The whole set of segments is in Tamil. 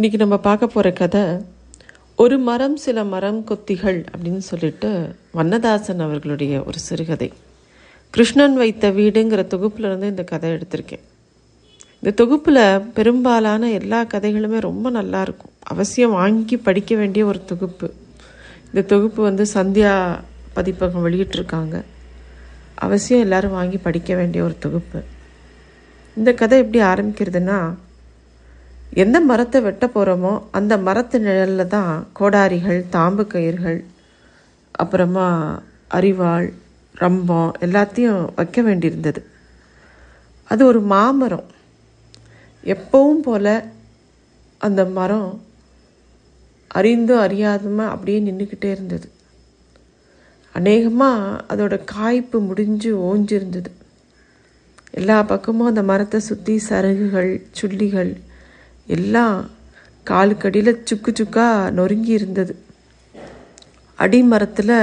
இன்றைக்கி நம்ம பார்க்க போகிற கதை ஒரு மரம் சில மரம் கொத்திகள் அப்படின்னு சொல்லிட்டு வண்ணதாசன் அவர்களுடைய ஒரு சிறுகதை. கிருஷ்ணன் வைத்த வீடுங்கிற தொகுப்புலேருந்து இந்த கதை எடுத்திருக்கேன். இந்த தொகுப்பில் பெரும்பாலான எல்லா கதைகளுமே ரொம்ப நல்லா இருக்கும். அவசியம் வாங்கி படிக்க வேண்டிய ஒரு தொகுப்பு. இந்த தொகுப்பு வந்து சந்தியா பதிப்பகம் வெளியிட்டிருக்காங்க. அவசியம் எல்லாரும் வாங்கி படிக்க வேண்டிய ஒரு தொகுப்பு. இந்த கதை எப்படி ஆரம்பிக்கிறதுனா எந்த மரத்தை வெட்ட போகிறோமோ அந்த மரத்து நிழலில் தான் கோடாரிகள் தாம்பு கயிர்கள் அப்புறமா அரிவாள் ரம்பம் எல்லாத்தையும் வைக்க வேண்டியிருந்தது. அது ஒரு மாமரம். எப்பவும் போல் அந்த மரம் அறிந்தும் அறியாதமாக அப்படியே நின்றுக்கிட்டே இருந்தது. அநேகமாக அதோட காய்ப்பு முடிஞ்சு ஓஞ்சிருந்தது. எல்லா பக்கமும் அந்த மரத்தை சுற்றி சருகுகள் சுள்ளிகள் எல்லாம் காலுக்கடியில் சுக்கு சுக்காக நொறுங்கி இருந்தது. அடிமரத்தில்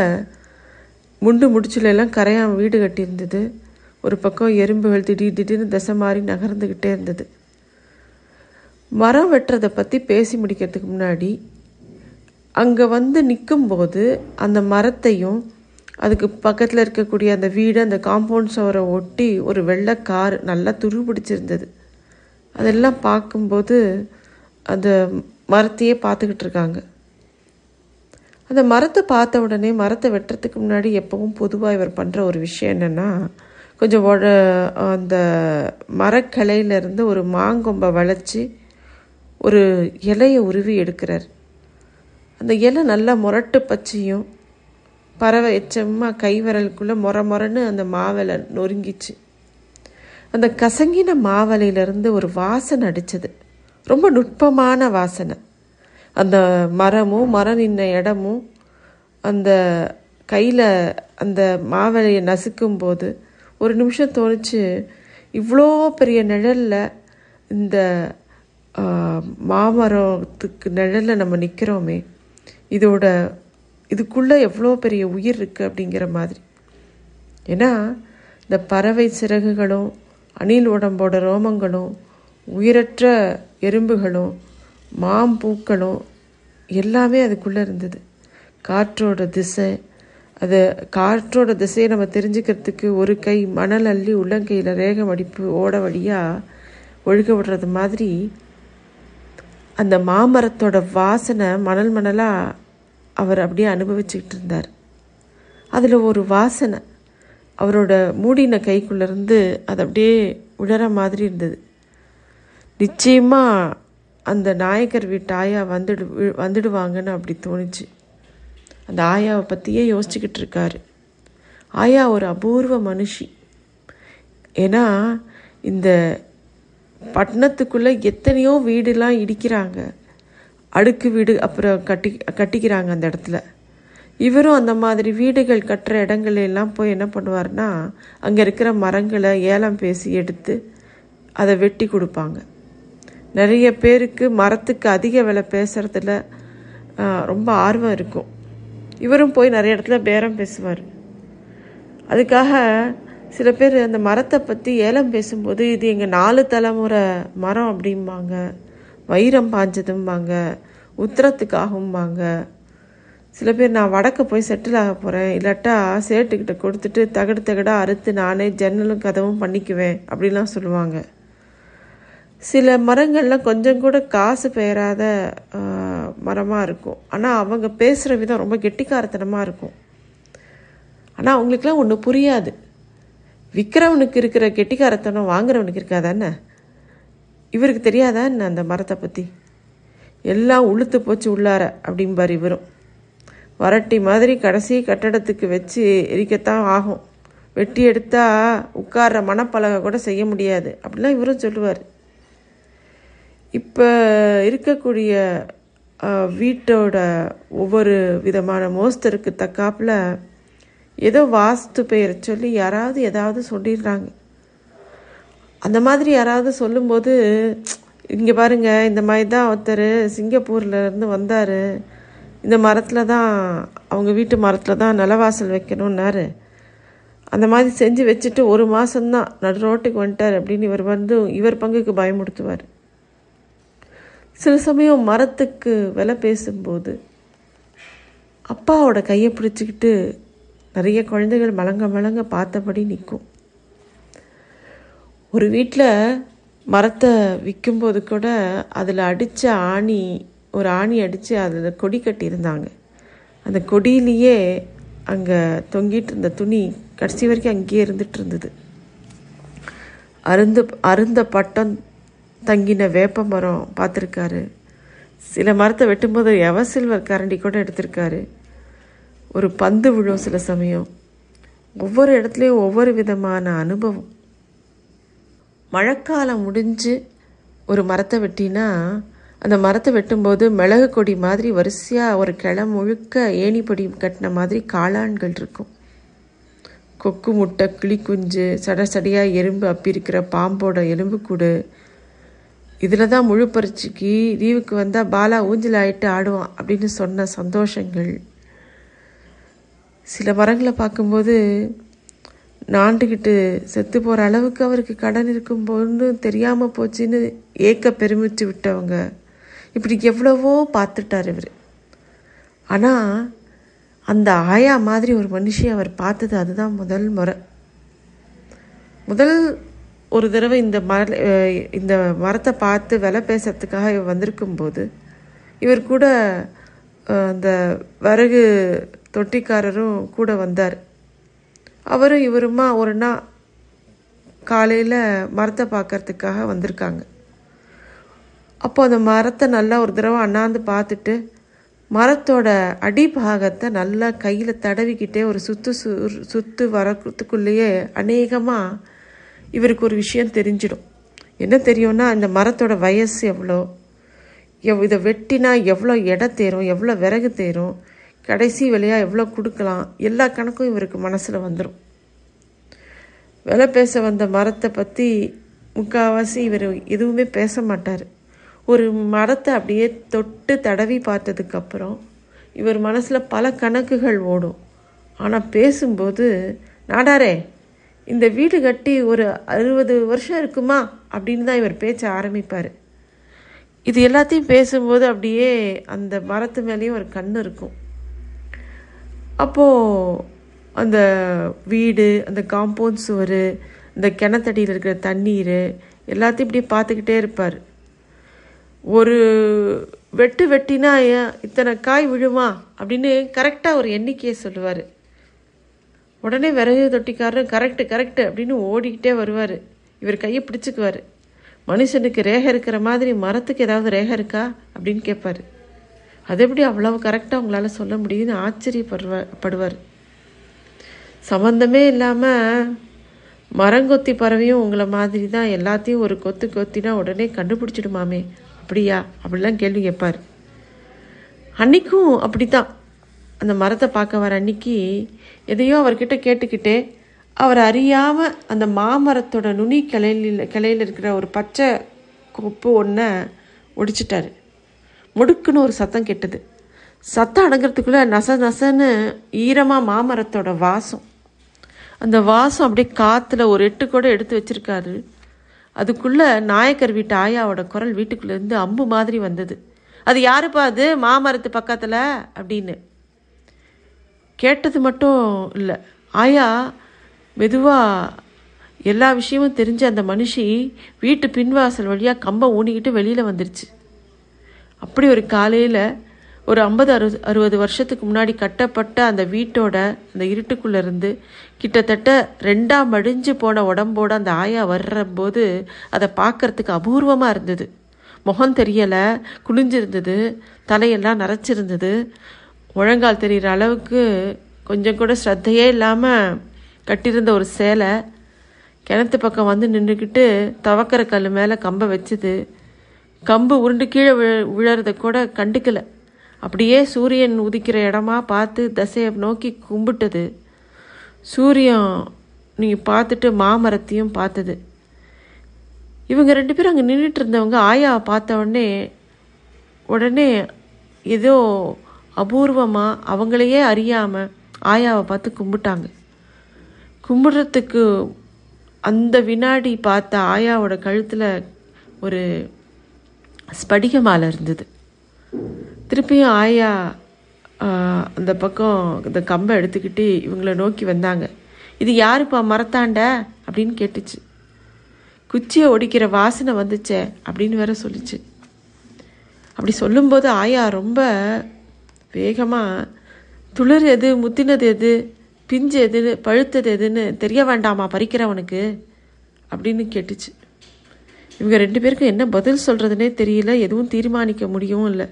முண்டு முடிச்சில எல்லாம் கரையான் வீடு கட்டியிருந்தது. ஒரு பக்கம் எறும்புகள் திடீர் திடீர்னு தசை மாறி நகர்ந்துக்கிட்டே இருந்தது. மரம் வெட்டுறதை பற்றி பேசி முடிக்கிறதுக்கு முன்னாடி அங்கே வந்து நிற்கும்போது அந்த மரத்தையும் அதுக்கு பக்கத்தில் இருக்கக்கூடிய அந்த வீடு அந்த காம்பவுண்ட் சுவரை ஒட்டி ஒரு வெள்ளை கார் நல்லா துரு பிடிச்சிருந்தது அதெல்லாம் பார்க்கும்போது அந்த மரத்தையே பார்த்துக்கிட்டு இருக்காங்க. அந்த மரத்தை பார்த்த உடனே மரத்தை வெட்டுறதுக்கு முன்னாடி எப்பவும் பொதுவாக இவர் பண்ணுற ஒரு விஷயம் என்னென்னா கொஞ்சம் உட அந்த மரக்கிளையிலேருந்து ஒரு மாங்கொம்பை வளைச்சி ஒரு இலையை உருவி எடுக்கிறார். அந்த இலை நல்லா முரட்டு பச்சையும் பறவை எச்சமாக கைவரலுக்குள்ளே மொர முற அந்த மாவில நொறுங்கிச்சு. அந்த கசங்கின மாவலையிலிருந்து ஒரு வாசனை அடித்தது ரொம்ப நுட்பமான வாசனை. அந்த மரமும் மரம் நின்ன இடமும் அந்த கையில் அந்த மாவலையை நசுக்கும் போது ஒரு நிமிஷம் தோணுச்சு இவ்வளோ பெரிய நிழலில் இந்த மாமரத்துக்கு நிழலில் நம்ம நிற்கிறோமே இதோட இதுக்குள்ளே எவ்வளோ பெரிய உயிர் இருக்குது அப்படிங்கிற மாதிரி. ஏன்னா இந்த பறவை சிறகுகளும் அணில் உடம்போட ரோமங்களும் உயிரற்ற எறும்புகளும் மாம்பூக்களும் எல்லாமே அதுக்குள்ளே இருந்தது. காற்றோட திசை அது காற்றோட திசையை நம்ம தெரிஞ்சுக்கிறதுக்கு ஒரு கை மணல் அள்ளி உள்ளங்கையில் ரேக வடிப்பு ஓட வழியாக ஒழுக விடுறது மாதிரி அந்த மாமரத்தோட வாசனை மணல் மணலாக அவர் அப்படியே அனுபவிச்சுக்கிட்டு இருந்தார். அதில் ஒரு வாசனை. அவரோட மூடின கைக்குள்ளேருந்து அது அப்படியே உழற மாதிரி இருந்தது. நிச்சயமாக அந்த நாயக்கர் வீட்டு ஆயா வந்துடு வந்துடுவாங்கன்னு அப்படி தோணுச்சு. அந்த ஆயாவை பற்றியே யோசிச்சுக்கிட்டு இருக்காரு. ஆயா ஒரு அபூர்வ மனுஷி. ஏன்னா இந்த பட்டணத்துக்குள்ளே எத்தனையோ வீடுலாம் இடிக்கிறாங்க. அடுக்கு வீடு அப்புறம் கட்டி கட்டிக்கிறாங்க அந்த இடத்துல. இவரும் அந்த மாதிரி வீடுகள் கட்டுற இடங்களெல்லாம் போய் என்ன பண்ணுவார்னா அங்கே இருக்கிற மரங்களை ஏலம் பேசி எடுத்து அதை வெட்டி கொடுப்பாங்க. நிறைய பேருக்கு மரத்துக்கு அதிக விலை பேசுகிறதுல ரொம்ப ஆர்வம் இருக்கும். இவரும் போய் நிறைய இடத்துல பேரம் பேசுவார். அதுக்காக சில பேர் அந்த மரத்தை பற்றி ஏலம் பேசும்போது இது எங்கள் நாலு தலைமுறை மரம் அப்படிம்பாங்க வைரம் பாஞ்சதும்பாங்க உத்தரத்துக்காகும்பாங்க சில பேர் நான் வடக்க போய் செட்டில் ஆக போகிறேன் இல்லாட்டா சேட்டுக்கிட்ட கொடுத்துட்டு தகடு தகடாக அறுத்து நானே ஜன்னலும் கதவும் பண்ணிக்குவேன் அப்படிலாம் சொல்லுவாங்க. சில மரங்கள்லாம் கொஞ்சம் கூட காசு பெயராத மரமாக இருக்கும். ஆனால் அவங்க பேசுகிற விதம் ரொம்ப கெட்டிக்காரத்தனமாக இருக்கும். ஆனால் அவங்களுக்குலாம் ஒன்று புரியாது. விற்கிறவனுக்கு இருக்கிற கெட்டிக்காரத்தனம் வாங்குறவனுக்கு இருக்காதானே? இவருக்கு தெரியாதா என்ன அந்த மரத்தை பற்றி எல்லாம் உளுத்து போச்சு உள்ளார அப்படிம்பார் இவரும். வரட்டி மாதிரி கடைசி கட்டடத்துக்கு வச்சு எரிக்கத்தான் ஆகும். வெட்டி எடுத்தா உட்கார்ற மனப்பலகை கூட செய்ய முடியாது. அப்படிலாம் இவரும் சொல்லுவார். இப்போ இருக்கக்கூடிய வீட்டோட ஒவ்வொரு விதமான மோஸ்தருக்கு தக்காப்பில் ஏதோ வாஸ்து பெயரை சொல்லி யாராவது ஏதாவது சொல்லிடுறாங்க. அந்த மாதிரி யாராவது சொல்லும்போது இங்கே பாருங்கள் இந்த மாதிரி தான் ஒருத்தர் சிங்கப்பூர்லேருந்து வந்தார். இந்த மரத்தில் தான் அவங்க வீட்டு மரத்தில் தான் நிலவாசல் வைக்கணும்னாரு. அந்த மாதிரி செஞ்சு வச்சுட்டு ஒரு மாதம்தான் நடு ரோட்டுக்கு வந்துட்டார் அப்படின்னு இவர் வந்து இவர் பங்குக்கு பயமுடுத்துவார் சில சமயம் மரத்துக்கு விலை பேசும்போது அப்பாவோட கையை பிடிச்சிக்கிட்டு நிறைய குழந்தைகள் மலங்க மலங்க பார்த்தபடி நிற்கும். ஒரு வீட்டில் மரத்தை விற்கும்போது கூட அதில் அடித்த ஆணி ஒரு ஆணி அடித்து அதில் கொடி கட்டியிருந்தாங்க. அந்த கொடியிலேயே அங்கே தொங்கிட்டு இருந்த துணி கடைசி வரைக்கும் அங்கேயே இருந்துட்டு இருந்தது. அருந்து அருந்த பட்டம் தங்கின வேப்ப மரம் பார்த்துருக்காரு. சில மரத்தை வெட்டும்போது எவ சில்வர் கரண்டி கூட எடுத்திருக்காரு. ஒரு பந்து விழும் சில சமயம். ஒவ்வொரு இடத்துலையும் ஒவ்வொரு விதமான அனுபவம். மழைக்காலம் முடிஞ்சு ஒரு மரத்தை வெட்டினா அந்த மரத்தை வெட்டும்போது மிளகு கொடி மாதிரி வரிசையாக ஒரு கிளை முழுக்க ஏணிப்படி கட்டின மாதிரி காளான்கள் இருக்கும். கொக்கு முட்டை கிளி குஞ்சு சட சடையாக எறும்பு அப்பிருக்கிற பாம்போட எலும்புக்கூடு இதில் தான் முழு பறிச்சுக்கு லீவுக்கு வந்தால் பாலா ஊஞ்சல் ஆகிட்டு ஆடுவான் அப்படின்னு சொன்ன சந்தோஷங்கள். சில மரங்களை பார்க்கும்போது நாண்டுக்கிட்டு செத்து போகிற அளவுக்கு அவருக்கு கடன் இருக்கும்போதுன்னு தெரியாமல் போச்சுன்னு ஏக்க பெருமிச்சு விட்டவங்க. இப்படி எவ்வளவோ பார்த்துட்டார் இவர். ஆனால் அந்த ஆயா மாதிரி ஒரு மனுஷி அவர் பார்த்தது அதுதான் முதல் முறை. முதல் ஒரு தடவை இந்த மர இந்த மரத்தை பார்த்து விலை பேசுறதுக்காக இவர் வந்திருக்கும்போது இவர் கூட அந்த விறகு தொட்டிக்காரரும் கூட வந்தார். அவரும் இவருமா ஒரு நாள் காலையில் மரத்தை பார்க்கறதுக்காக வந்திருக்காங்க. அப்போ அந்த மரத்தை நல்லா ஒரு தடவை அண்ணாந்து பார்த்துட்டு மரத்தோட அடிபாகத்தை நல்லா கையில் தடவிக்கிட்டே ஒரு சுத்து சு சுத்து வரத்துக்குள்ளேயே அநேகமாக இவருக்கு ஒரு விஷயம் தெரிஞ்சிடும். என்ன தெரியும்னா இந்த மரத்தோட வயசு எவ்வளோ? எவ் இதை வெட்டினா எவ்வளோ எடை தேரும்? எவ்வளோ விறகு தேரும்? கடைசி விலையாக எவ்வளோ கொடுக்கலாம்? எல்லா கணக்கும் இவருக்கு மனசில் வந்துடும் விலை பேச வந்த மரத்தை பற்றி முக்கால்வாசி இவர் எதுவுமே பேச மாட்டார். ஒரு மரத்தை அப்படியே தொட்டு தடவி பார்த்ததுக்கப்புறம் இவர் மனசில் பல கணக்குகள் ஓடும். ஆனால் பேசும்போது நாடாரே இந்த வீடு கட்டி ஒரு அறுபது வருஷம் இருக்குமா? அப்படின்னு தான் இவர் பேச்ச ஆரம்பிப்பார். இது எல்லாத்தையும் பேசும்போது அப்படியே அந்த மரத்து மேலேயும் ஒரு கண் இருக்கும். அப்போது அந்த வீடு அந்த காம்பவுண்ட் சுவர் இந்த கிணத்தடியில் இருக்கிற தண்ணீர் எல்லாத்தையும் இப்படியே பார்த்துக்கிட்டே இருப்பார். ஒரு வெட்டு வெட்டினா ஏன் இத்தனை காய் விழுமா? அப்படின்னு கரெக்டாக ஒரு எண்ணிக்கையை சொல்லுவார். உடனே விறகு தொட்டிக்காரரும் கரெக்டு கரெக்டு அப்படின்னு ஓடிக்கிட்டே வருவார். இவர் கையை பிடிச்சிக்குவார். மனுஷனுக்கு ரேகை இருக்கிற மாதிரி மரத்துக்கு ஏதாவது ரேகை இருக்கா? அப்படின்னு கேட்பாரு. அது எப்படி அவ்வளவு கரெக்டாக உங்களால் சொல்ல முடியும்னு ஆச்சரியப்படுவா படுவார். சம்மந்தமே இல்லாமல் மரங்கொத்தி பறவையும் உங்களை மாதிரி தான் எல்லாத்தையும் ஒரு கொத்து கொத்தினா உடனே கண்டுபிடிச்சிடுமாமே. அப்படியா? அப்படிலாம் கேள்வி கேட்பார் அன்னைக்கும் அப்படித்தான். அந்த மரத்தை பார்க்க வர அன்னைக்கு எதையோ அவர்கிட்ட கேட்டுக்கிட்டே அவர் அறியாமல் அந்த மாமரத்தோட நுனி கிளையில கிளையில் இருக்கிற ஒரு பச்சை கொப்பு ஒன்றை ஒடிச்சிட்டாரு. முடுக்குன்னு ஒரு சத்தம் கெட்டது. சத்தம் அடங்கிறதுக்குள்ளே நச நசன்னு ஈரமாக மாமரத்தோட வாசம். அந்த வாசம் அப்படியே காற்றுல ஒரு எட்டு கூட எடுத்து வச்சுருக்காரு. அதுக்குள்ளே நாயக்கர் வீட்டு ஆயாவோட குரல் வீட்டுக்குள்ளேருந்து அம்பு மாதிரி வந்தது. அது யாருப்பா அது? மாமரத்து பக்கத்தில்? அப்படின்னு. கேட்டது மட்டும் இல்லை. ஆயா மெதுவாக எல்லா விஷயமும் தெரிஞ்ச அந்த மனுஷி வீட்டு பின்வாசல் வழியாக கம்பம் ஊனிக்கிட்டு வெளியில் வந்துருச்சு. அப்படி ஒரு காலையில் ஒரு ஐம்பது அறு அறுபது வருஷத்துக்கு முன்னாடி கட்டப்பட்ட அந்த வீட்டோட அந்த இருட்டுக்குள்ளே இருந்து கிட்டத்தட்ட ரெண்டாம் மடிஞ்சு போன உடம்போட அந்த ஆயா வர்றபோது அதை பார்க்கறதுக்கு அபூர்வமாக இருந்தது. முகம் தெரியலை குனிஞ்சிருந்தது தலையெல்லாம் நரைச்சிருந்தது. முழங்கால் தெரிகிற அளவுக்கு கொஞ்சம் கூட ஸ்ரத்தையே இல்லாமல் கட்டியிருந்த ஒரு சேலை கிணத்து பக்கம் வந்து நின்றுக்கிட்டு தவக்கிற கல் மேலே கம்பை வச்சுது. கம்பு உருண்டு கீழே விழ விழறத கூட கண்டுக்கலை. அப்படியே சூரியன் உதிக்கிற இடமா பார்த்து தசையை நோக்கி கும்பிட்டது. சூரியன் நீங்கள் பார்த்துட்டு மாமரத்தையும் பார்த்தது. இவங்க ரெண்டு பேரும் அங்கே நின்றுட்டு இருந்தவங்க ஆயாவை பார்த்த உடனே உடனே ஏதோ அபூர்வமாக அவங்களையே அறியாமல் ஆயாவை பார்த்து கும்பிட்டாங்க. கும்பிடுறதுக்கு அந்த வினாடி பார்த்த ஆயாவோட கழுத்தில் ஒரு ஸ்படிக மாலை இருந்தது. திருப்பியும் ஆயா அந்த பக்கம் இந்த கம்பை எடுத்துக்கிட்டு இவங்களை நோக்கி வந்தாங்க. இது யாருப்பா மரத்தாண்ட? அப்படின்னு கேட்டுச்சு. குச்சியை ஒடிக்கிற வாசனை வந்துச்சே அப்படின்னு வேற சொல்லிச்சு. அப்படி சொல்லும்போது ஆயா ரொம்ப வேகமாக துளிர் எது முத்தினது எது பிஞ்சு எதுன்னு பழுத்தது எதுன்னு தெரிய வேண்டாமா பறிக்கிறவனுக்கு? அப்படின்னு கேட்டுச்சு. இவங்க ரெண்டு பேருக்கும் என்ன பதில் சொல்கிறதுனே தெரியல எதுவும் தீர்மானிக்க முடியவும் இல்லை.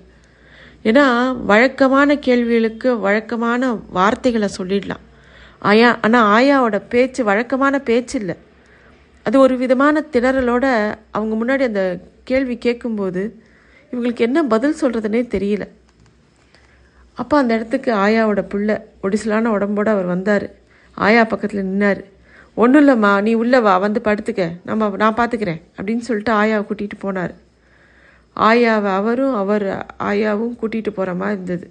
ஏன்னா வழக்கமான கேள்விகளுக்கு வழக்கமான வார்த்தைகளை சொல்லிடலாம். ஆயா ஆனால் ஆயாவோட பேச்சு வழக்கமான பேச்சு இல்லை. அது ஒரு விதமான திணறலோட அவங்க முன்னாடி அந்த கேள்வி கேட்கும்போது இவங்களுக்கு என்ன பதில் சொல்கிறதுனே தெரியல. அப்போ அந்த இடத்துக்கு ஆயாவோட பிள்ளை ஒடிசலான உடம்போட அவர் வந்தார். ஆயா பக்கத்தில் நின்னார். ஒன்றும் இல்லைம்மா நீ உள்ளே வா வந்து படுத்துக்க. நம்ம நான் பார்த்துக்கிறேன் அப்படின்னு சொல்லிட்டு ஆயாவை கூட்டிகிட்டு போனார். ஆயாவை அவரும் அவர் ஆயாவும் கூட்டிகிட்டு போகிற மாதிரி இருந்தது.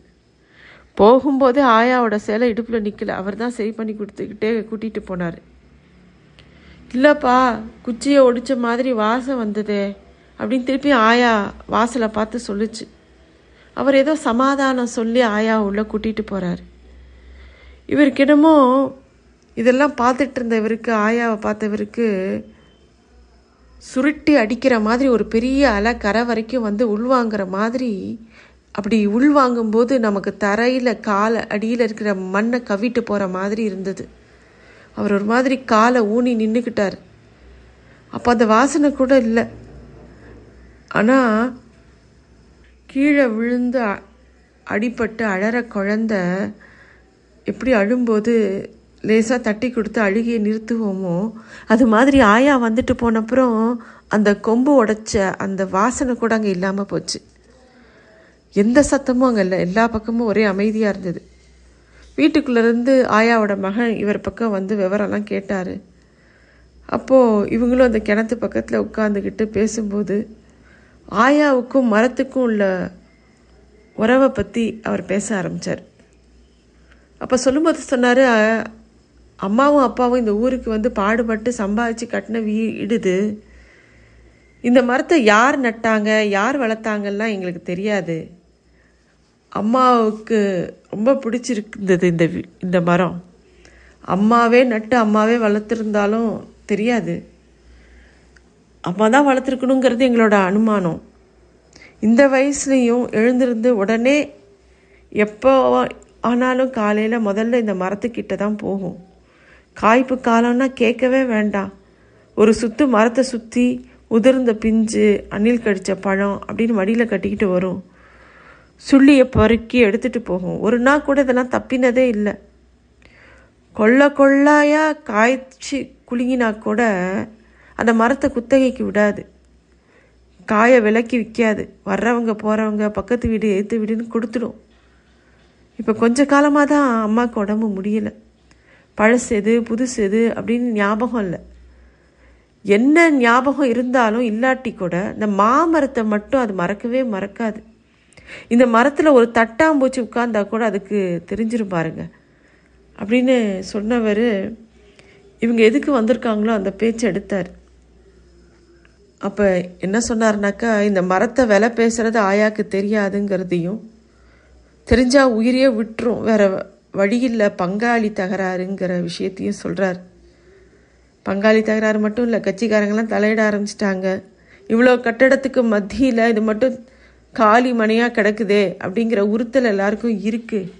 போகும்போது ஆயாவோட சேலை இடுப்பில் நிற்கல அவர் தான் சரி பண்ணி கொடுத்துக்கிட்டே கூட்டிகிட்டு போனார். இல்லைப்பா குச்சியை ஒடிச்ச மாதிரி வாசம் வந்ததே அப்படின்னு திருப்பி ஆயா வாசலை பார்த்து சொல்லுச்சு. அவர் ஏதோ சமாதானம் சொல்லி ஆயா உள்ளே கூட்டிகிட்டு போகிறார் இவருக்கு இதெல்லாம் பார்த்துட்டு இருந்த இவருக்கு ஆயாவை பார்த்தவருக்கு சுருட்டி அடிக்கிற மாதிரி ஒரு பெரிய அலை கரை வரைக்கும் வந்து உள்வாங்குற மாதிரி அப்படி உள்வாங்கும்போது நமக்கு தரையில் காலை அடியில் இருக்கிற மண்ணை கவிட்டு போகிற மாதிரி இருந்தது. அவர் ஒரு மாதிரி காலை ஊனி நின்றுக்கிட்டார் அப்போ அந்த வாசனை கூட இல்லை. ஆனால் கீழே விழுந்து அடிபட்டு அழற குழந்த எப்படி அழும்போது லேசாக தட்டி கொடுத்து அழுகியை நிறுத்துவோமோ? அது மாதிரி ஆயா வந்துட்டு போனப்புறம் அந்த கொம்பு உடைச்ச அந்த வாசனை கூட அங்கே இல்லாமல் போச்சு. எந்த சத்தமும் அங்கே இல்லை. எல்லா பக்கமும் ஒரே அமைதியாக இருந்தது. வீட்டுக்குள்ளேருந்து ஆயாவோட மகன் இவர் பக்கம் வந்து விவரம்லாம் கேட்டார். அப்போது இவங்களும் அந்த கிணத்து பக்கத்தில் உட்காந்துக்கிட்டு பேசும்போது ஆயாவுக்கும் மரத்துக்கும் உள்ள உறவை பற்றி அவர் பேச ஆரம்பித்தார் அப்போ சொல்லும்போது சொன்னார் அம்மாவும் அப்பாவும் இந்த ஊருக்கு வந்து பாடுபட்டு சம்பாதிச்சு கட்டின வீடுது. இந்த மரத்தை யார் நட்டாங்க யார் வளர்த்தாங்கலாம் எங்களுக்கு தெரியாது. அம்மாவுக்கு ரொம்ப பிடிச்சிருந்தது இந்த வி- இந்த மரம். அம்மாவே நட்டு அம்மாவே வளர்த்துருந்தாலும் தெரியாது. அம்மா தான் வளர்த்துருக்கணுங்கிறது எங்களோட அனுமானம். இந்த வயசுலேயும் எழுந்திருந்து உடனே எப்போ ஆனாலும் காலையில் முதல்ல இந்த மரத்துக்கிட்ட தான் போகும். காய்ப்பு காலம்னா கேட்கவே வேண்டாம். ஒரு சுத்து மரத்தை சுற்றி உதிர்ந்த பிஞ்சு அணில் கடித்த பழம் அப்படின்னு மடியில் கட்டிக்கிட்டு வரும். சுள்ளியை பொறுக்கி எடுத்துகிட்டு போகும். ஒரு நாள் கூட இதெல்லாம் தப்பினதே இல்லை. கொள்ள கொள்ளாயா காய்ச்சி குலுங்கினா கூட அந்த மரத்தை குத்தகைக்கு விடாது. காயை விலக்கி விற்காது வர்றவங்க போகிறவங்க பக்கத்து வீடு எதிர்த்து வீடுன்னு கொடுத்துடும். இப்போ கொஞ்ச காலமாக தான் அம்மாவுக்கு உடம்பு முடியல. பழசு எது புதுசு எது அப்படின்னு ஞாபகம் இல்லை. என்ன ஞாபகம் இருந்தாலும் இல்லாட்டி கூட இந்த மாமரத்தை மட்டும் அது மறக்கவே மறக்காது. இந்த மரத்தில் ஒரு தட்டாம்பூச்சி உட்கார்ந்தா கூட அதுக்கு தெரிஞ்சிரும் பாருங்க. அப்படின்னு சொன்னவர் இவங்க எதுக்கு வந்திருக்காங்களோ அந்த பேச்சை எடுத்தார். அப்போ என்ன சொன்னார்னாக்கா இந்த மரத்தை விலை பேசுகிறது ஆயாக்கு தெரியாதுங்கிறதையும் தெரிஞ்சால் உயிரையே விட்டுரும் வேற வழியில் பங்காளி தகராறுங்கிற விஷயத்தையும் சொல்கிறார் பங்காளி தகராறு மட்டும் இல்லை கட்சிக்காரங்களாம் தலையிட ஆரம்பிச்சிட்டாங்க. இவ்வளோ கட்டடத்துக்கு மத்தியில் இது மட்டும் காலி மனையாக கிடக்குதே அப்படிங்கிற உறுத்தல் எல்லாருக்கும் இருக்குது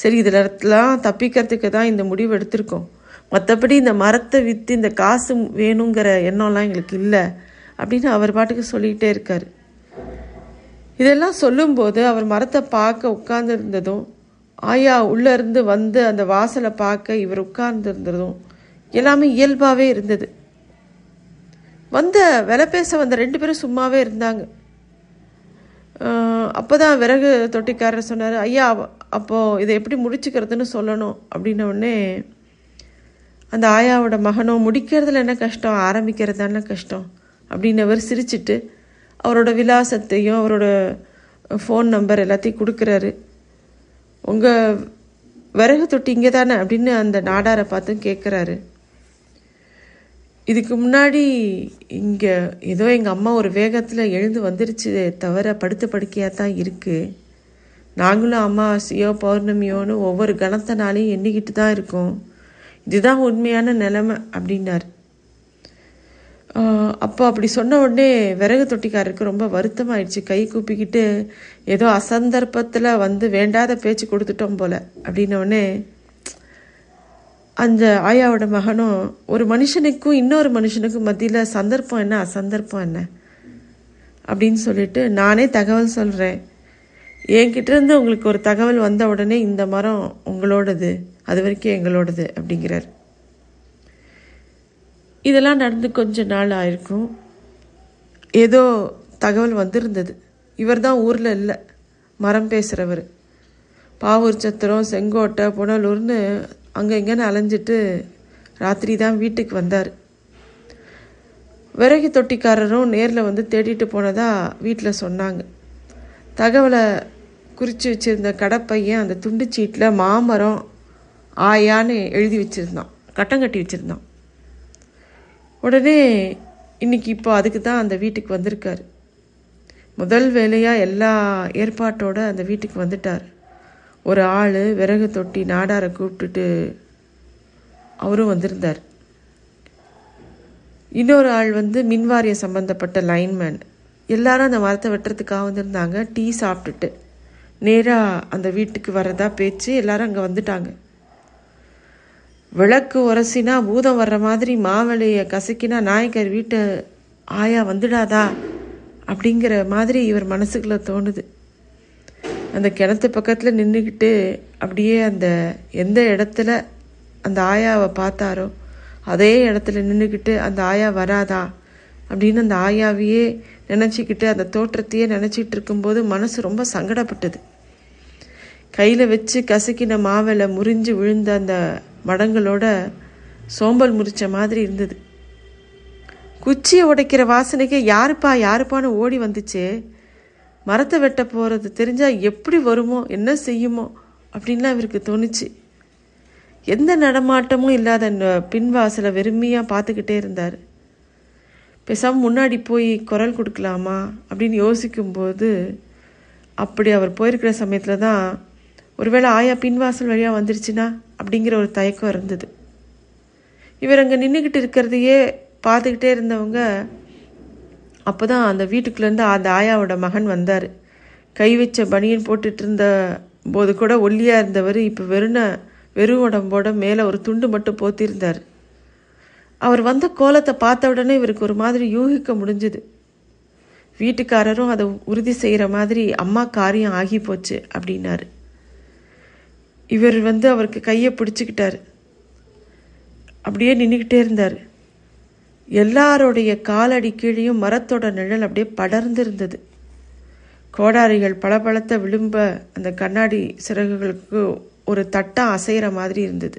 சரி இதிலலாம் தப்பிக்கிறதுக்கு தான் இந்த முடிவு எடுத்திருக்கோம். மற்றபடி இந்த மரத்தை விற்று இந்த காசு வேணுங்கிற எண்ணம்லாம் எங்களுக்கு இல்லை அப்படின்னு அவர் பாட்டுக்கு சொல்லிக்கிட்டே இருக்கார். இதெல்லாம் சொல்லும்போது அவர் மரத்தை பார்க்க உட்கார்ந்துருந்ததும் ஆயா உள்ளே இருந்து வந்து அந்த வாசலை பார்க்க இவர் உட்கார்ந்துருந்ததும் எல்லாமே இயல்பாகவே இருந்தது. வந்த விலை பேச வந்த ரெண்டு பேரும் சும்மாவே இருந்தாங்க. அப்போ தான் விறகு தொட்டிக்காரர் சொன்னார் ஐயா அப்போது இதை எப்படி முடிச்சுக்கிறதுன்னு சொல்லணும்? அப்படின்னோடனே அந்த ஆயாவோட மகனோ முடிக்கிறதுல என்ன கஷ்டம்? ஆரம்பிக்கிறது தானே கஷ்டம்? அப்படின்னவர் சிரிச்சிட்டு அவரோட விலாசத்தையும் அவரோட ஃபோன் நம்பர் எல்லாத்தையும் கொடுக்குறாரு. உங்கள் விறகு தொட்டி இங்கே தானே அப்படின்னு அந்த நாடாரை பார்த்தும் கேட்குறாரு இதுக்கு முன்னாடி இங்கே ஏதோ எங்கள் அம்மா ஒரு வேகத்தில் எழுந்து வந்துருச்சு தவிர படுத்த படுக்கையாக தான் இருக்குது நாங்களும் அமாவாசையோ பௌர்ணமியோன்னு ஒவ்வொரு கணத்த நாளையும் எண்ணிக்கிட்டு தான் இருக்கோம். இதுதான் உண்மையான நிலைமை அப்படின்னார். அப்போ அப்படி சொன்ன உடனே விறகு தொட்டிக்காரருக்கு ரொம்ப வருத்தமாயிடுச்சு. கை கூப்பிக்கிட்டு ஏதோ அசந்தர்ப்பத்தில் வந்து வேண்டாத பேச்சு கொடுத்துட்டோம் போல அப்படின்னோடனே அந்த ஆயாவோட மகனும் ஒரு மனுஷனுக்கும் இன்னொரு மனுஷனுக்கும் மத்தியில் சந்தர்ப்பம் என்ன அசந்தர்ப்பம் என்ன? அப்படின்னு சொல்லிட்டு நானே தகவல் சொல்கிறேன் என்கிட்ட இருந்து உங்களுக்கு ஒரு தகவல் வந்த உடனே இந்த மரம் உங்களோடது அது வரைக்கும் எங்களோடது அப்படிங்கிறார். இதெல்லாம் நடந்து கொஞ்ச நாள் ஆயிருக்கும். ஏதோ தகவல் வந்திருந்தது. இவர் தான் ஊரில் இல்லை. மரம் பேசுகிறவர் பாவூர் சத்திரம் செங்கோட்டை புனலூர்னு அங்கே இங்கேன்னு அலைஞ்சிட்டு ராத்திரி தான் வீட்டுக்கு வந்தார். விறகு தொட்டிக்காரரும் நேரில் வந்து தேடிட்டு போனதாக வீட்டில் சொன்னாங்க. தகவலை குறித்து வச்சுருந்த கடப்பையன் அந்த துண்டு சீட்டில் மாமரம் ஆயான்னு எழுதி வச்சுருந்தான். கட்டம் கட்டி வச்சுருந்தான். உடனே இன்னைக்கு இப்போ அதுக்கு தான் அந்த வீட்டுக்கு வந்திருக்காரு. முதல் வேலையாக எல்லா ஏற்பாட்டோட அந்த வீட்டுக்கு வந்துட்டார். ஒரு ஆள் விறகு தொட்டி நாடாரை கூப்பிட்டுட்டு அவரும் வந்திருந்தார். இன்னொரு ஆள் வந்து மின்வாரியம் சம்பந்தப்பட்ட லைன்மேன். எல்லாரும் அந்த மரத்தை வெட்டுறதுக்காக வந்திருந்தாங்க. டீ சாப்பிட்டுட்டு நேராக அந்த வீட்டுக்கு வரதா பேச்சு எல்லாரும் அங்கே வந்துட்டாங்க. விளக்கு உரசினா பூதம் வர்ற மாதிரி மாவளையை கசக்கினா நாயக்கர் வீட்டை ஆயா வந்துடாதா அப்படிங்கிற மாதிரி இவர் மனசுக்குள்ள தோணுது. அந்த கிணத்து பக்கத்தில் நின்றுக்கிட்டு அப்படியே அந்த எந்த இடத்துல அந்த ஆயாவை பார்த்தாரோ அதே இடத்துல நின்றுக்கிட்டு அந்த ஆயா வராதா அப்படின்னு அந்த ஆயாவையே நினச்சிக்கிட்டு அந்த தோற்றத்தையே நினச்சிட்டு இருக்கும்போது மனசு ரொம்ப சங்கடப்பட்டது. கையில் வச்சு கசக்கின மாவில் முறிஞ்சு விழுந்த அந்த மடங்களோட சோம்பல் முறிச்ச மாதிரி இருந்தது. குச்சியை உடைக்கிற வாசனைக்கே யாருப்பா யாருப்பான்னு ஓடி வந்துச்சு. மரத்தை வெட்ட போகிறது தெரிஞ்சால் எப்படி வருமோ என்ன செய்யுமோ அப்படின்லாம் இவருக்கு தோணுச்சு. எந்த நடமாட்டமும் இல்லாத பின்வாசலை வெறுமையாக பார்த்துக்கிட்டே இருந்தார். பேசாமல் முன்னாடி போய் குரல் கொடுக்கலாமா அப்படின்னு யோசிக்கும்போது அப்படி அவர் போயிருக்கிற சமயத்தில் தான் ஒருவேளை ஆயா பின்வாசல் வழியாக வந்துருச்சுன்னா அப்படிங்கிற ஒரு தயக்கம் இருந்தது. இவர் அங்கே நின்றுக்கிட்டு இருக்கிறதையே பார்த்துக்கிட்டே இருந்தவங்க அப்போ தான் அந்த வீட்டுக்குள்ளேருந்து அந்த ஆயாவோட மகன் வந்தார். கை வச்ச பனியன் போட்டுட்டு இருந்த போது கூட ஒல்லியாக இருந்தவர் இப்போ வெறுன வெறும் உடம்போட மேலே ஒரு துண்டு மட்டும் போத்திருந்தார். அவர் வந்த கோலத்தை பார்த்த உடனே இவருக்கு ஒரு மாதிரி யூகிக்க முடிஞ்சுது. வீட்டுக்காரரும் அதை உறுதி செய்கிற மாதிரி அம்மா காரியம் ஆகி போச்சு அப்படின்னாரு. இவர் வந்து அவருக்கு கையை பிடிச்சிக்கிட்டார். அப்படியே நின்றுக்கிட்டே இருந்தார். எல்லாருடைய காலடி கீழேயும் மரத்தோட நிழல் அப்படியே படர்ந்து இருந்தது கோடாரிகள் பளபளத்த விளிம்ப அந்த கண்ணாடி சிறகுகளுக்கு ஒரு தட்டம் அசைகிற மாதிரி இருந்தது.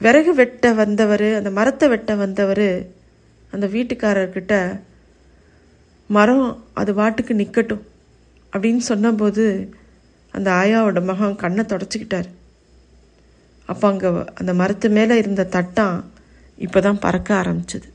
விறகு வெட்ட வந்தவர் அந்த மரத்தை வெட்ட வந்தவர் அந்த வீட்டுக்காரர்கிட்ட மரம் அது வாட்டுக்கு நிற்கட்டும் அப்படின்னு சொன்னபோது அந்த ஆயாவோட மகன் கண்ணை தொடச்சிக்கிட்டார். அப்போ அங்கே அந்த மரத்து மேலே இருந்த தட்டம் இப்போ தான் பறக்க ஆரம்பிச்சது.